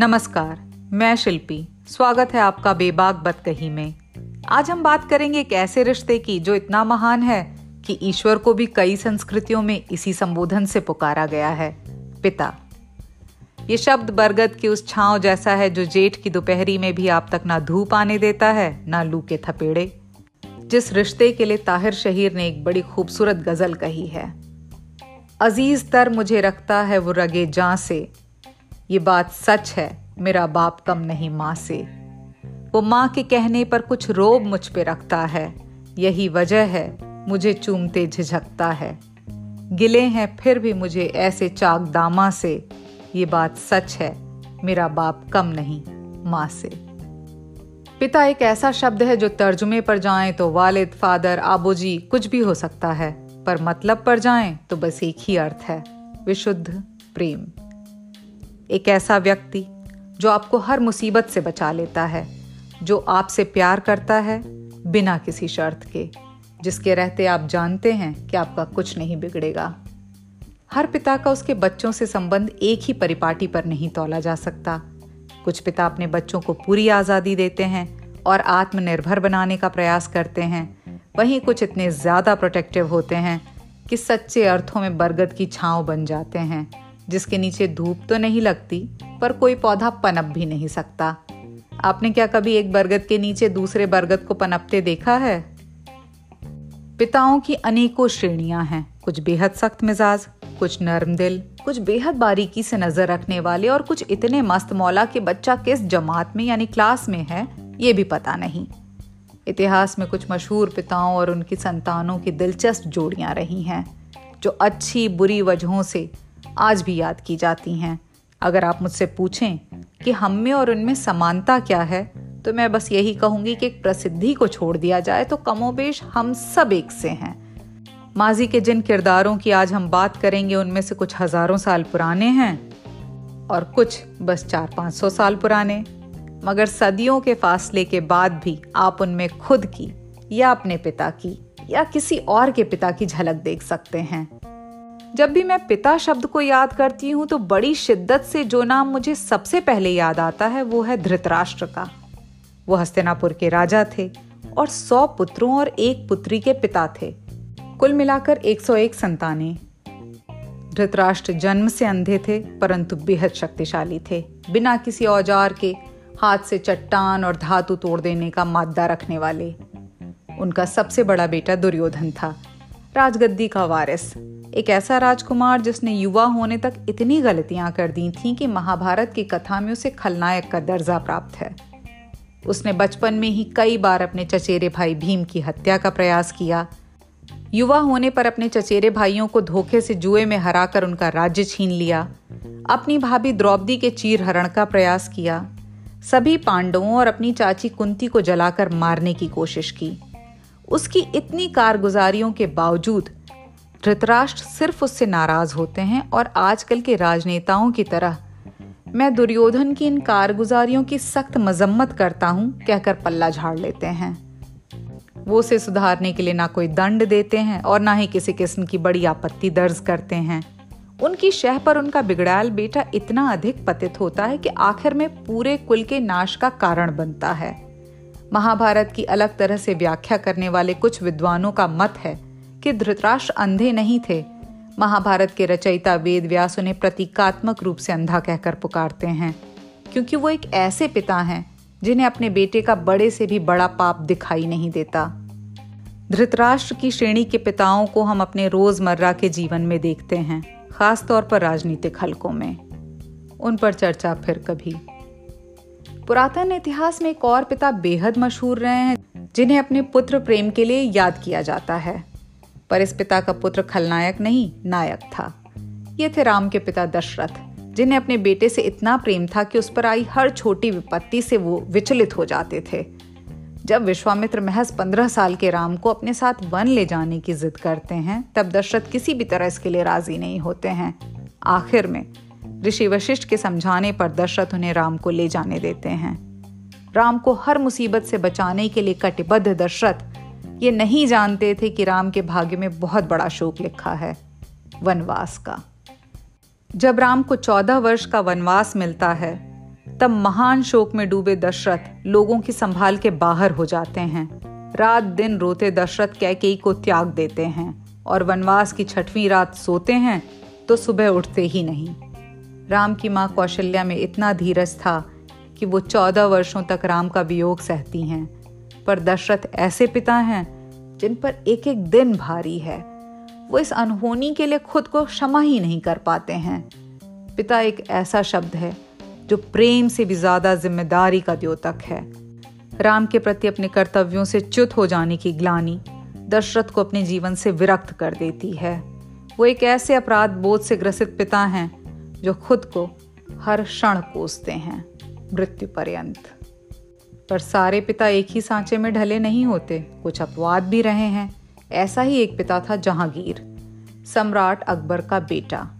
नमस्कार, मैं शिल्पी। स्वागत है आपका बेबाक बतकही में। आज हम बात करेंगे एक ऐसे रिश्ते की जो इतना महान है कि ईश्वर को भी कई संस्कृतियों में इसी संबोधन से पुकारा गया है। पिता। ये शब्द बरगद की उस छांव जैसा है जो जेठ की दोपहरी में भी आप तक ना धूप आने देता है, ना लू के थपेड़े। जिस रिश्ते के लिए ताहिर शहीर ने एक बड़ी खूबसूरत गज़ल कही है। अज़ीज़ तर मुझे रखता है वो रगे जा से। ये बात सच है, मेरा बाप कम नहीं माँ से। वो माँ के कहने पर कुछ रोब मुझ पे रखता है। यही वजह है, मुझे चूमते झिझकता है। गिले हैं फिर भी मुझे ऐसे चाक दामा से। ये बात सच है, मेरा बाप कम नहीं माँ से। पिता एक ऐसा शब्द है जो तर्जुमे पर जाएँ तो वालिद, फादर, आबोजी कुछ भी हो सकता है, पर मतलब पर जाएँ तो बस एक ही अर्थ है, विशुद्ध प्रेम। एक ऐसा व्यक्ति जो आपको हर मुसीबत से बचा लेता है, जो आपसे प्यार करता है बिना किसी शर्त के, जिसके रहते आप जानते हैं कि आपका कुछ नहीं बिगड़ेगा। हर पिता का उसके बच्चों से संबंध एक ही परिपाटी पर नहीं तोला जा सकता। कुछ पिता अपने बच्चों को पूरी आज़ादी देते हैं और आत्मनिर्भर बनाने का प्रयास करते हैं। वहीं कुछ इतने ज़्यादा प्रोटेक्टिव होते हैं कि सच्चे अर्थों में बरगद की छांव बन जाते हैं। जिसके नीचे धूप तो नहीं लगती, पर कोई पौधा पनप भी नहीं सकता। आपने क्या कभी एक बरगद के नीचे दूसरे बरगद को पनपते देखा है? पिताओं की अनेकों श्रेणियाँ हैं, कुछ बेहद सख्त मिजाज, कुछ नरम दिल, कुछ बेहद बारीकी से नज़र रखने वाले और कुछ इतने मस्त मौला कि बच्चा किस जमात में यानी क्लास में है, ये भी पता नहीं। इतिहास में कुछ मशहूर पिताओं और उनकी संतानों की दिलचस्प जोड़ियाँ रही हैं, जो अच्छी बुरी वजहों से आज भी याद की जाती हैं। अगर आप मुझसे पूछें कि हम में और उनमें समानता क्या है तो मैं बस यही कहूँगी कि एक प्रसिद्धि को छोड़ दिया जाए तो कमोबेश हम सब एक से हैं। माजी के जिन किरदारों की आज हम बात करेंगे, उनमें से कुछ हज़ारों साल पुराने हैं और कुछ बस चार पाँच सौ साल पुराने। मगर सदियों के फासले के बाद भी आप उनमें खुद की या अपने पिता की या किसी और के पिता की झलक देख सकते हैं। जब भी मैं पिता शब्द को याद करती हूँ तो बड़ी शिद्दत से जो नाम मुझे सबसे पहले याद आता है, वो है धृतराष्ट्र का। वो हस्तिनापुर के राजा थे और सौ पुत्रों और एक पुत्री के पिता थे। कुल मिलाकर 101 संतानें। धृतराष्ट्र जन्म से अंधे थे, परंतु बेहद शक्तिशाली थे। बिना किसी औज़ार के हाथ से चट्टान और धातु तोड़ देने का मादा रखने वाले। उनका सबसे बड़ा बेटा दुर्योधन था, राजगद्दी का वारिस। एक ऐसा राजकुमार जिसने युवा होने तक इतनी गलतियाँ कर दी थीं कि महाभारत की कथा में उसे खलनायक का दर्जा प्राप्त है। उसने बचपन में ही कई बार अपने चचेरे भाई भीम की हत्या का प्रयास किया। युवा होने पर अपने चचेरे भाइयों को धोखे से जुए में हराकर उनका राज्य छीन लिया। अपनी भाभी द्रौपदी के चीर हरण का प्रयास किया। सभी पांडवों और अपनी चाची कुंती को जलाकर मारने की कोशिश की। उसकी इतनी कारगुजारियों के बावजूद धृतराष्ट्र सिर्फ़ उससे नाराज़ होते हैं और आजकल के राजनेताओं की तरह। मैं दुर्योधन की इन कारगुजारियों की सख्त मजम्मत करता हूँ, कहकर पल्ला झाड़ लेते हैं। वो उसे सुधारने के लिए ना कोई दंड देते हैं और ना ही किसी किस्म की बड़ी आपत्ति दर्ज करते हैं। उनकी शह पर उनका बिगड़ायल बेटा इतना अधिक पतित होता है कि आखिर में पूरे कुल के नाश का कारण बनता है। महाभारत की अलग तरह से व्याख्या करने वाले कुछ विद्वानों का मत है। कि धृतराष्ट्र अंधे नहीं थे। महाभारत के रचयिता वेद व्यास उन्हें प्रतीकात्मक रूप से अंधा कहकर पुकारते हैं, क्योंकि वो एक ऐसे पिता हैं, जिन्हें अपने बेटे का बड़े से भी बड़ा पाप दिखाई नहीं देता। धृतराष्ट्र की श्रेणी के पिताओं को हम अपने रोज़मर्रा के जीवन में देखते हैं खास तौर पर राजनीतिक हलकों में। उन पर चर्चा फिर कभी। पुरातन इतिहास में एक और पिता बेहद मशहूर रहे हैं, जिन्हें अपने पुत्र प्रेम के लिए याद किया जाता है। पर इस पिता का पुत्र खलनायक नहीं, नायक था। ये थे राम के पिता दशरथ, जिन्हें अपने बेटे से इतना प्रेम था कि उस पर आई हर छोटी विपत्ति से वो विचलित हो जाते थे। जब विश्वामित्र महज पंद्रह साल के राम को अपने साथ वन ले जाने की जिद करते हैं, तब दशरथ किसी भी तरह इसके लिए राज़ी नहीं होते हैं। आखिर में, ऋषि वशिष्ठ के समझाने पर दशरथ उन्हें राम को ले जाने देते हैं। राम को हर मुसीबत से बचाने के लिए कटिबद्ध दशरथ ये नहीं जानते थे कि राम के भाग्य में बहुत बड़ा शोक लिखा है, वनवास का। जब राम को चौदह वर्ष का वनवास मिलता है, तब महान शोक में डूबे दशरथ लोगों की संभाल के बाहर हो जाते हैं। रात दिन रोते दशरथ कैकेयी को त्याग देते हैं और वनवास की छठवीं रात सोते हैं तो सुबह उठते ही नहीं। राम की माँ कौशल्या में इतना धीरज था कि वो चौदह वर्षों तक राम का वियोग सहती हैं। पर दशरथ ऐसे पिता हैं, जिन पर एक एक दिन भारी है। वो इस अनहोनी के लिए खुद को क्षमा ही नहीं कर पाते हैं। पिता एक ऐसा शब्द है, जो प्रेम से भी ज़्यादा ज़िम्मेदारी का द्योतक है। राम के प्रति अपने कर्तव्यों से च्युत हो जाने की ग्लानी दशरथ को अपने जीवन से विरक्त कर देती है। वो एक ऐसे अपराध बोध से ग्रसित पिता हैं, जो खुद को हर क्षण कोसते हैं, मृत्यु पर्यंत। पर सारे पिता एक ही सांचे में ढले नहीं होते। कुछ अपवाद भी रहे हैं। ऐसा ही एक पिता था जहांगीर। सम्राट अकबर का बेटा।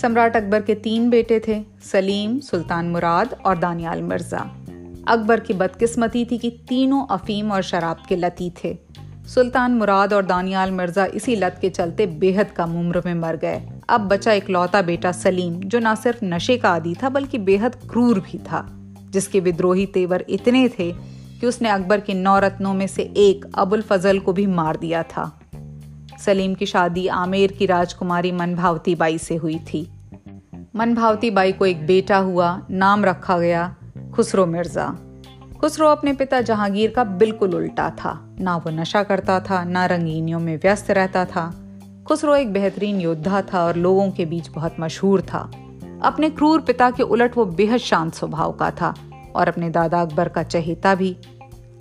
सम्राट अकबर के तीन बेटे थे, सलीम, सुल्तान मुराद और दानियाल मिर्ज़ा। अकबर की बदकिस्मती थी कि तीनों अफीम और शराब के लती थे। सुल्तान मुराद और दानियाल मिर्ज़ा इसी लत के चलते बेहद कम उम्र में मर गए। अब बचा एक लौता बेटा सलीम, जो ना सिर्फ़ नशे का आदि था, बल्कि बेहद क्रूर भी था। जिसके विद्रोही तेवर इतने थे कि उसने अकबर के नौ रत्नों में से एक अबुल फजल को भी मार दिया था। सलीम की शादी आमेर की राजकुमारी मनभावती बाई से हुई थी। मनभावती बाई को एक बेटा हुआ, नाम रखा गया खुसरो मिर्ज़ा। खुसरो अपने पिता जहांगीर का बिल्कुल उल्टा था। ना वो नशा करता था, ना रंगीनियों में व्यस्त रहता था। खुसरो एक बेहतरीन योद्धा था और लोगों के बीच बहुत मशहूर था। अपने क्रूर पिता के उलट वो बेहद शांत स्वभाव का था और अपने दादा अकबर का चहेता भी।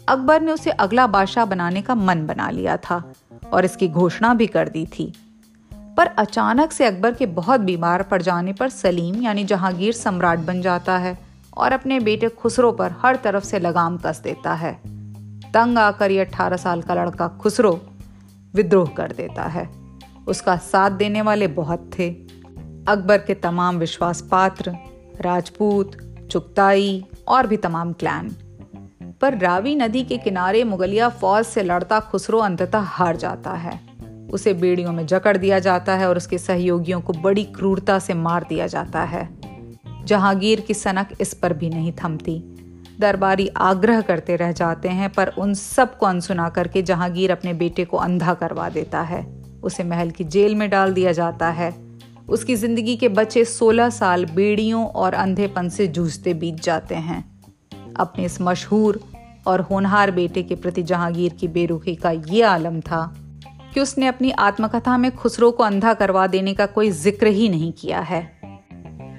अकबर ने उसे अगला बादशाह बनाने का मन बना लिया था और इसकी घोषणा भी कर दी थी। पर अचानक से अकबर के बहुत बीमार पड़ जाने पर सलीम, यानी जहांगीर सम्राट बन जाता है और अपने बेटे खुसरो पर हर तरफ़ से लगाम कस देता है। तंग आकर ये अठारह साल का लड़का खुसरो विद्रोह कर देता है। उसका साथ देने वाले बहुत थे। अकबर के तमाम विश्वास पात्र राजपूत, चुगताई और भी तमाम क्लैन। पर रावी नदी के किनारे मुगलिया फौज से लड़ता खुसरो अंततः हार जाता है। उसे बेड़ियों में जकड़ दिया जाता है और उसके सहयोगियों को बड़ी क्रूरता से मार दिया जाता है। जहांगीर की सनक इस पर भी नहीं थमती। दरबारी आग्रह करते रह जाते हैं, पर उन सबको अनसुना करके जहांगीर अपने बेटे को अंधा करवा देता है। उसे महल की जेल में डाल दिया जाता है। उसकी ज़िंदगी के बचे 16 साल बेड़ियों और अंधेपन से जूझते बीत जाते हैं। अपने इस मशहूर और होनहार बेटे के प्रति जहांगीर की बेरुखी का ये आलम था कि उसने अपनी आत्मकथा में खुसरो को अंधा करवा देने का कोई ज़िक्र ही नहीं किया है।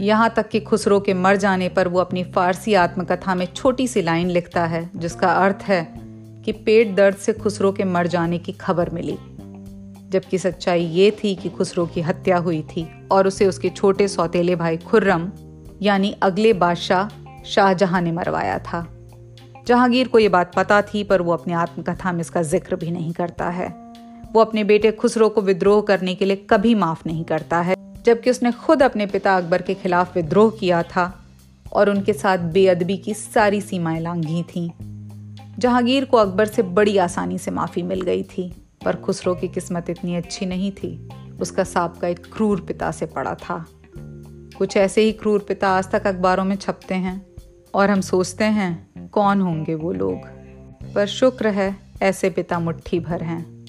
यहाँ तक कि खुसरो के मर जाने पर वो अपनी फारसी आत्मकथा में छोटी सी लाइन लिखता है, जिसका अर्थ है कि पेट दर्द से खुसरो के मर जाने की खबर मिली। जबकि सच्चाई ये थी कि खुसरो की हत्या हुई थी और उसे उसके छोटे सौतेले भाई खुर्रम, यानी अगले बादशाह शाहजहां ने मरवाया था। जहांगीर को यह बात पता थी, पर वो अपनी आत्मकथा में इसका ज़िक्र भी नहीं करता है। वो अपने बेटे खुसरो को विद्रोह करने के लिए कभी माफ़ नहीं करता है, जबकि उसने खुद अपने पिता अकबर के खिलाफ विद्रोह किया था और उनके साथ बेअदबी की सारी सीमाएँ लांघी थीं। जहांगीर को अकबर से बड़ी आसानी से माफ़ी मिल गई थी। पर खुसरो की किस्मत इतनी अच्छी नहीं थी। उसका का एक क्रूर पिता से पड़ा था। कुछ ऐसे ही क्रूर पिता आज तक अखबारों में छपते हैं और हम सोचते हैं, कौन होंगे वो लोग? पर शुक्र है, ऐसे पिता मुट्ठी भर हैं।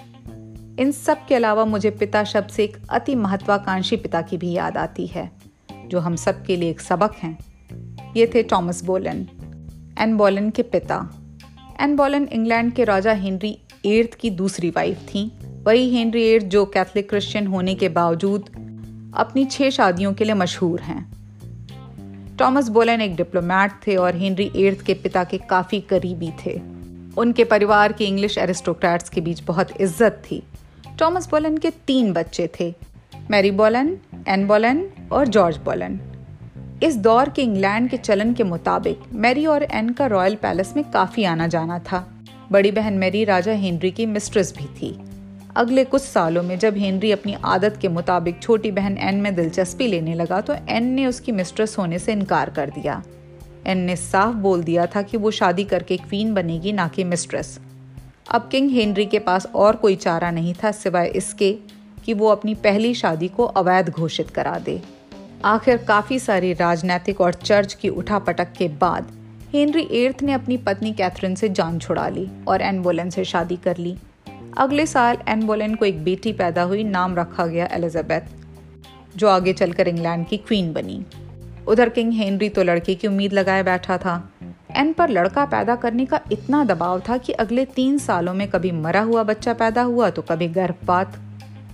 इन सब के अलावा मुझे पिता शब्द से एक अति महत्वाकांक्षी पिता की भी याद आती है, जो हम सब के लिए एक सबक हैं। ये थे टॉमस बोलन, एन बोलन के पिता। एन बोलन इंग्लैंड के राजा हेनरी एर्थ की दूसरी वाइफ थी। वही हेनरी एर्थ जो कैथलिक क्रिश्चियन होने के बावजूद अपनी छह शादियों के लिए मशहूर हैं। टॉमस बोलन एक डिप्लोमैट थे और हेनरी एर्थ के पिता के काफ़ी करीबी थे। उनके परिवार के इंग्लिश एरिस्टोक्रेट्स के बीच बहुत इज़्ज़त थी। टॉमस बोलन के तीन बच्चे थे मैरी बोलन एन बोलन और जॉर्ज बोलन इस दौर के इंग्लैंड के चलन के मुताबिक मैरी और एन का रॉयल पैलेस में काफ़ी आना जाना था। बड़ी बहन मैरी राजा हेनरी की मिस्ट्रेस भी थी। अगले कुछ सालों में जब हेनरी अपनी आदत के मुताबिक छोटी बहन एन में दिलचस्पी लेने लगा तो एन ने उसकी मिस्ट्रेस होने से इनकार कर दिया। एन ने साफ़ बोल दिया था कि वो शादी करके क्वीन बनेगी, ना कि मिस्ट्रेस। अब किंग हेनरी के पास और कोई चारा नहीं था, सिवाय इसके कि वो अपनी पहली शादी को अवैध घोषित करा दे। आखिर काफ़ी सारी राजनैतिक और चर्च की उठापटक के बाद हेनरी एर्थ ने अपनी पत्नी कैथरीन से जान छुड़ा ली और एन बोलेन से शादी कर ली। अगले साल एन बोलेन को एक बेटी पैदा हुई, नाम रखा गया एलिजाबेथ, जो आगे चलकर इंग्लैंड की क्वीन बनी। उधर किंग हेनरी तो लड़के की उम्मीद लगाए बैठा था। एन पर लड़का पैदा करने का इतना दबाव था कि अगले तीन सालों में कभी मरा हुआ बच्चा पैदा हुआ तो कभी गर्भपात।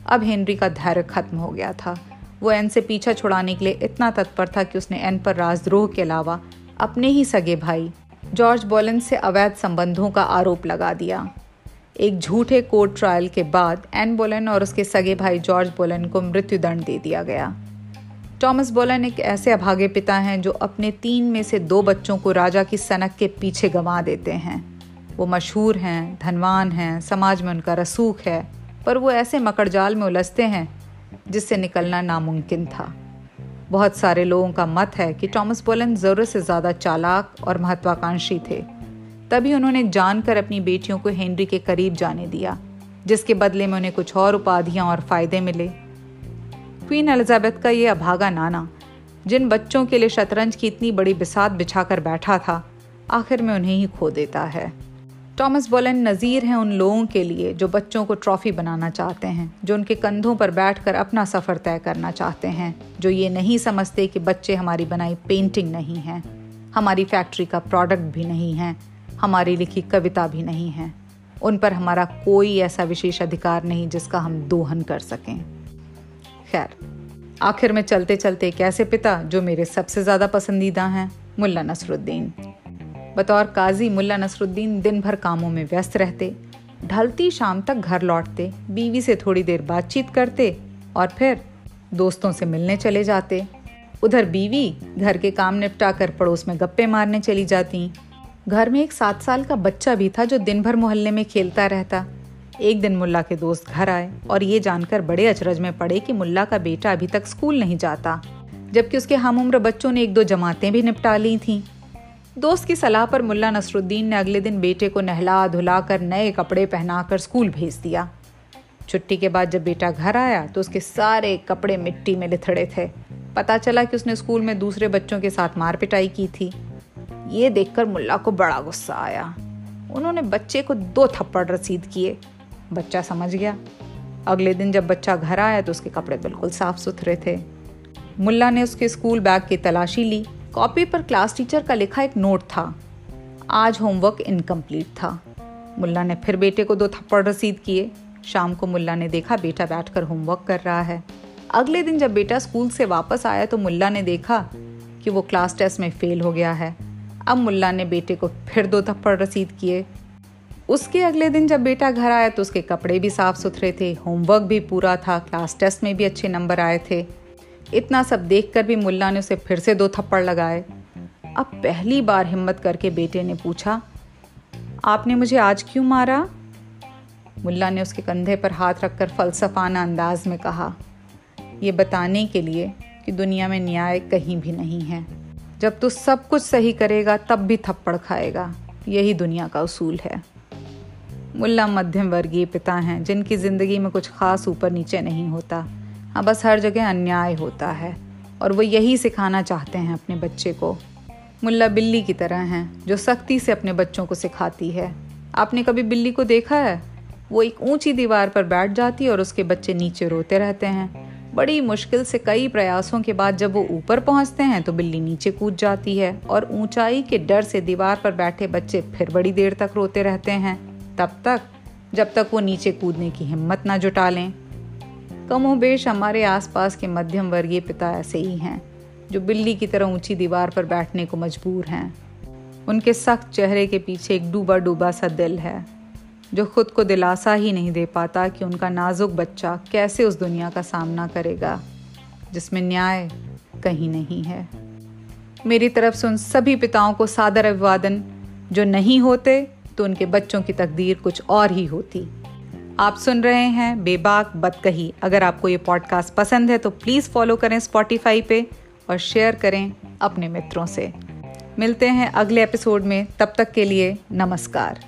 अब हेनरी का धैर्य खत्म हो गया था। वो एन से पीछा छुड़ाने के लिए इतना तत्पर था कि उसने एन पर राजद्रोह के अलावा अपने ही सगे भाई, जॉर्ज बोलन से अवैध संबंधों का आरोप लगा दिया। एक झूठे कोर्ट ट्रायल के बाद एन बोलन और उसके सगे भाई जॉर्ज बोलन को मृत्युदंड दे दिया गया। टॉमस बोलन एक ऐसे अभागे पिता हैं जो अपने तीन में से दो बच्चों को राजा की सनक के पीछे गंवा देते हैं। वो मशहूर हैं, धनवान हैं, समाज में उनका रसूख है, पर वो ऐसे मकड़जाल में उलझते हैं जिससे निकलना नामुमकिन था। बहुत सारे लोगों का मत है कि टॉमस बोलन ज़रूरत से ज़्यादा चालाक और महत्वाकांक्षी थे। तभी उन्होंने जानकर अपनी बेटियों को हेनरी के करीब जाने दिया, जिसके बदले में उन्हें कुछ और उपाधियाँ और फ़ायदे मिले। क्वीन एलिजाबेथ का ये अभागा नाना, जिन बच्चों के लिए शतरंज की इतनी बड़ी बिसात बिछाकर बैठा था, आखिर में उन्हें ही खो देता है। टॉमस बोलन नज़ीर हैं उन लोगों के लिए जो बच्चों को ट्रॉफी बनाना चाहते हैं, जो उनके कंधों पर बैठकर अपना सफ़र तय करना चाहते हैं, जो ये नहीं समझते कि बच्चे हमारी बनाई पेंटिंग नहीं हैं, हमारी फैक्ट्री का प्रोडक्ट भी नहीं है, हमारी लिखी कविता भी नहीं है। उन पर हमारा कोई ऐसा विशेष अधिकार नहीं जिसका हम दोहन कर सकें। खैर, आखिर में चलते चलते एक ऐसे पिता जो मेरे सबसे ज़्यादा पसंदीदा हैं, मुल्ला नसरुद्दीन। बतौर काजी मुल्ला नसरुद्दीन दिन भर कामों में व्यस्त रहते, ढलती शाम तक घर लौटते, बीवी से थोड़ी देर बातचीत करते और फिर दोस्तों से मिलने चले जाते। उधर बीवी घर के काम निपटा कर पड़ोस में गप्पे मारने चली जाती। घर में एक सात साल का बच्चा भी था जो दिन भर मोहल्ले में खेलता रहता। एक दिन मुल्ला के दोस्त घर आए और ये जानकर बड़े अचरज में पड़े कि मुल्ला का बेटा अभी तक स्कूल नहीं जाता, जबकि उसके हम उम्र बच्चों ने एक दो जमातें भी निपटा ली थीं। दोस्त की सलाह पर मुल्ला नसरुद्दीन ने अगले दिन बेटे को नहला धुला कर नए कपड़े पहनाकर स्कूल भेज दिया। छुट्टी के बाद जब बेटा घर आया तो उसके सारे कपड़े मिट्टी में लिथड़े थे। पता चला कि उसने स्कूल में दूसरे बच्चों के साथ मार पिटाई की थी। ये देखकर मुल्ला को बड़ा गुस्सा आया। उन्होंने बच्चे को दो थप्पड़ रसीद किए। बच्चा समझ गया। अगले दिन जब बच्चा घर आया तो उसके कपड़े बिल्कुल साफ़ सुथरे थे। मुल्ला ने उसके स्कूल बैग की तलाशी ली। कॉपी पर क्लास टीचर का लिखा एक नोट था। आज होमवर्क इनकम्प्लीट था। मुल्ला ने फिर बेटे को दो थप्पड़ रसीद किए। शाम को मुल्ला ने देखा बेटा बैठकर होमवर्क कर रहा है। अगले दिन जब बेटा स्कूल से वापस आया तो मुल्ला ने देखा कि वो क्लास टेस्ट में फेल हो गया है। अब मुल्ला ने बेटे को फिर दो थप्पड़ रसीद किए। उसके अगले दिन जब बेटा घर आया तो उसके कपड़े भी साफ़ सुथरे थे। होमवर्क भी पूरा था। क्लास टेस्ट में भी अच्छे नंबर आए थे। इतना सब देखकर भी मुल्ला ने उसे फिर से दो थप्पड़ लगाए। अब पहली बार हिम्मत करके बेटे ने पूछा, आपने मुझे आज क्यों मारा? मुल्ला ने उसके कंधे पर हाथ रखकर फलसफाना अंदाज में कहा, ये बताने के लिए कि दुनिया में न्याय कहीं भी नहीं है। जब तू सब कुछ सही करेगा, तब भी थप्पड़ खाएगा। यही दुनिया का उसूल है। मुल्ला मध्यम वर्गीय पिता हैं, जिनकी ज़िंदगी में कुछ खास ऊपर नीचे नहीं होता। हाँ बस हर जगह अन्याय होता है। और वो यही सिखाना चाहते हैं अपने बच्चे को। मुल्ला बिल्ली की तरह हैं, जो सख्ती से अपने बच्चों को सिखाती है। आपने कभी बिल्ली को देखा है? वो एक ऊँची दीवार पर बैठ जाती है और उसके बच्चे नीचे रोते रहते हैं। बड़ी मुश्किल से कई प्रयासों के बाद जब वो ऊपर पहुँचते हैं तो बिल्ली नीचे कूद जाती है और ऊंचाई के डर से दीवार पर बैठे बच्चे फिर बड़ी देर तक रोते रहते हैं। तब तक, जब तक वो नीचे कूदने की हिम्मत ना जुटा लें। कमोबेश हमारे आसपास के मध्यम वर्गीय पिता ऐसे ही हैं, जो बिल्ली की तरह ऊँची दीवार पर बैठने को मजबूर हैं। उनके सख्त चेहरे के पीछे एक डूबा डूबा सा दिल है, जो खुद को दिलासा ही नहीं दे पाता कि उनका नाजुक बच्चा कैसे उस दुनिया का सामना करेगा, जिसमें न्याय कहीं नहीं है। मेरी तरफ़ से उन सभी पिताओं को सादर अभिवादन, जो नहीं होते तो उनके बच्चों की तकदीर कुछ और ही होती। आप सुन रहे हैं बेबाक बतकही। अगर आपको ये पॉडकास्ट पसंद है तो प्लीज़ फॉलो करें स्पॉटिफाई पे और शेयर करें अपने मित्रों से। मिलते हैं अगले एपिसोड में। तब तक के लिए नमस्कार।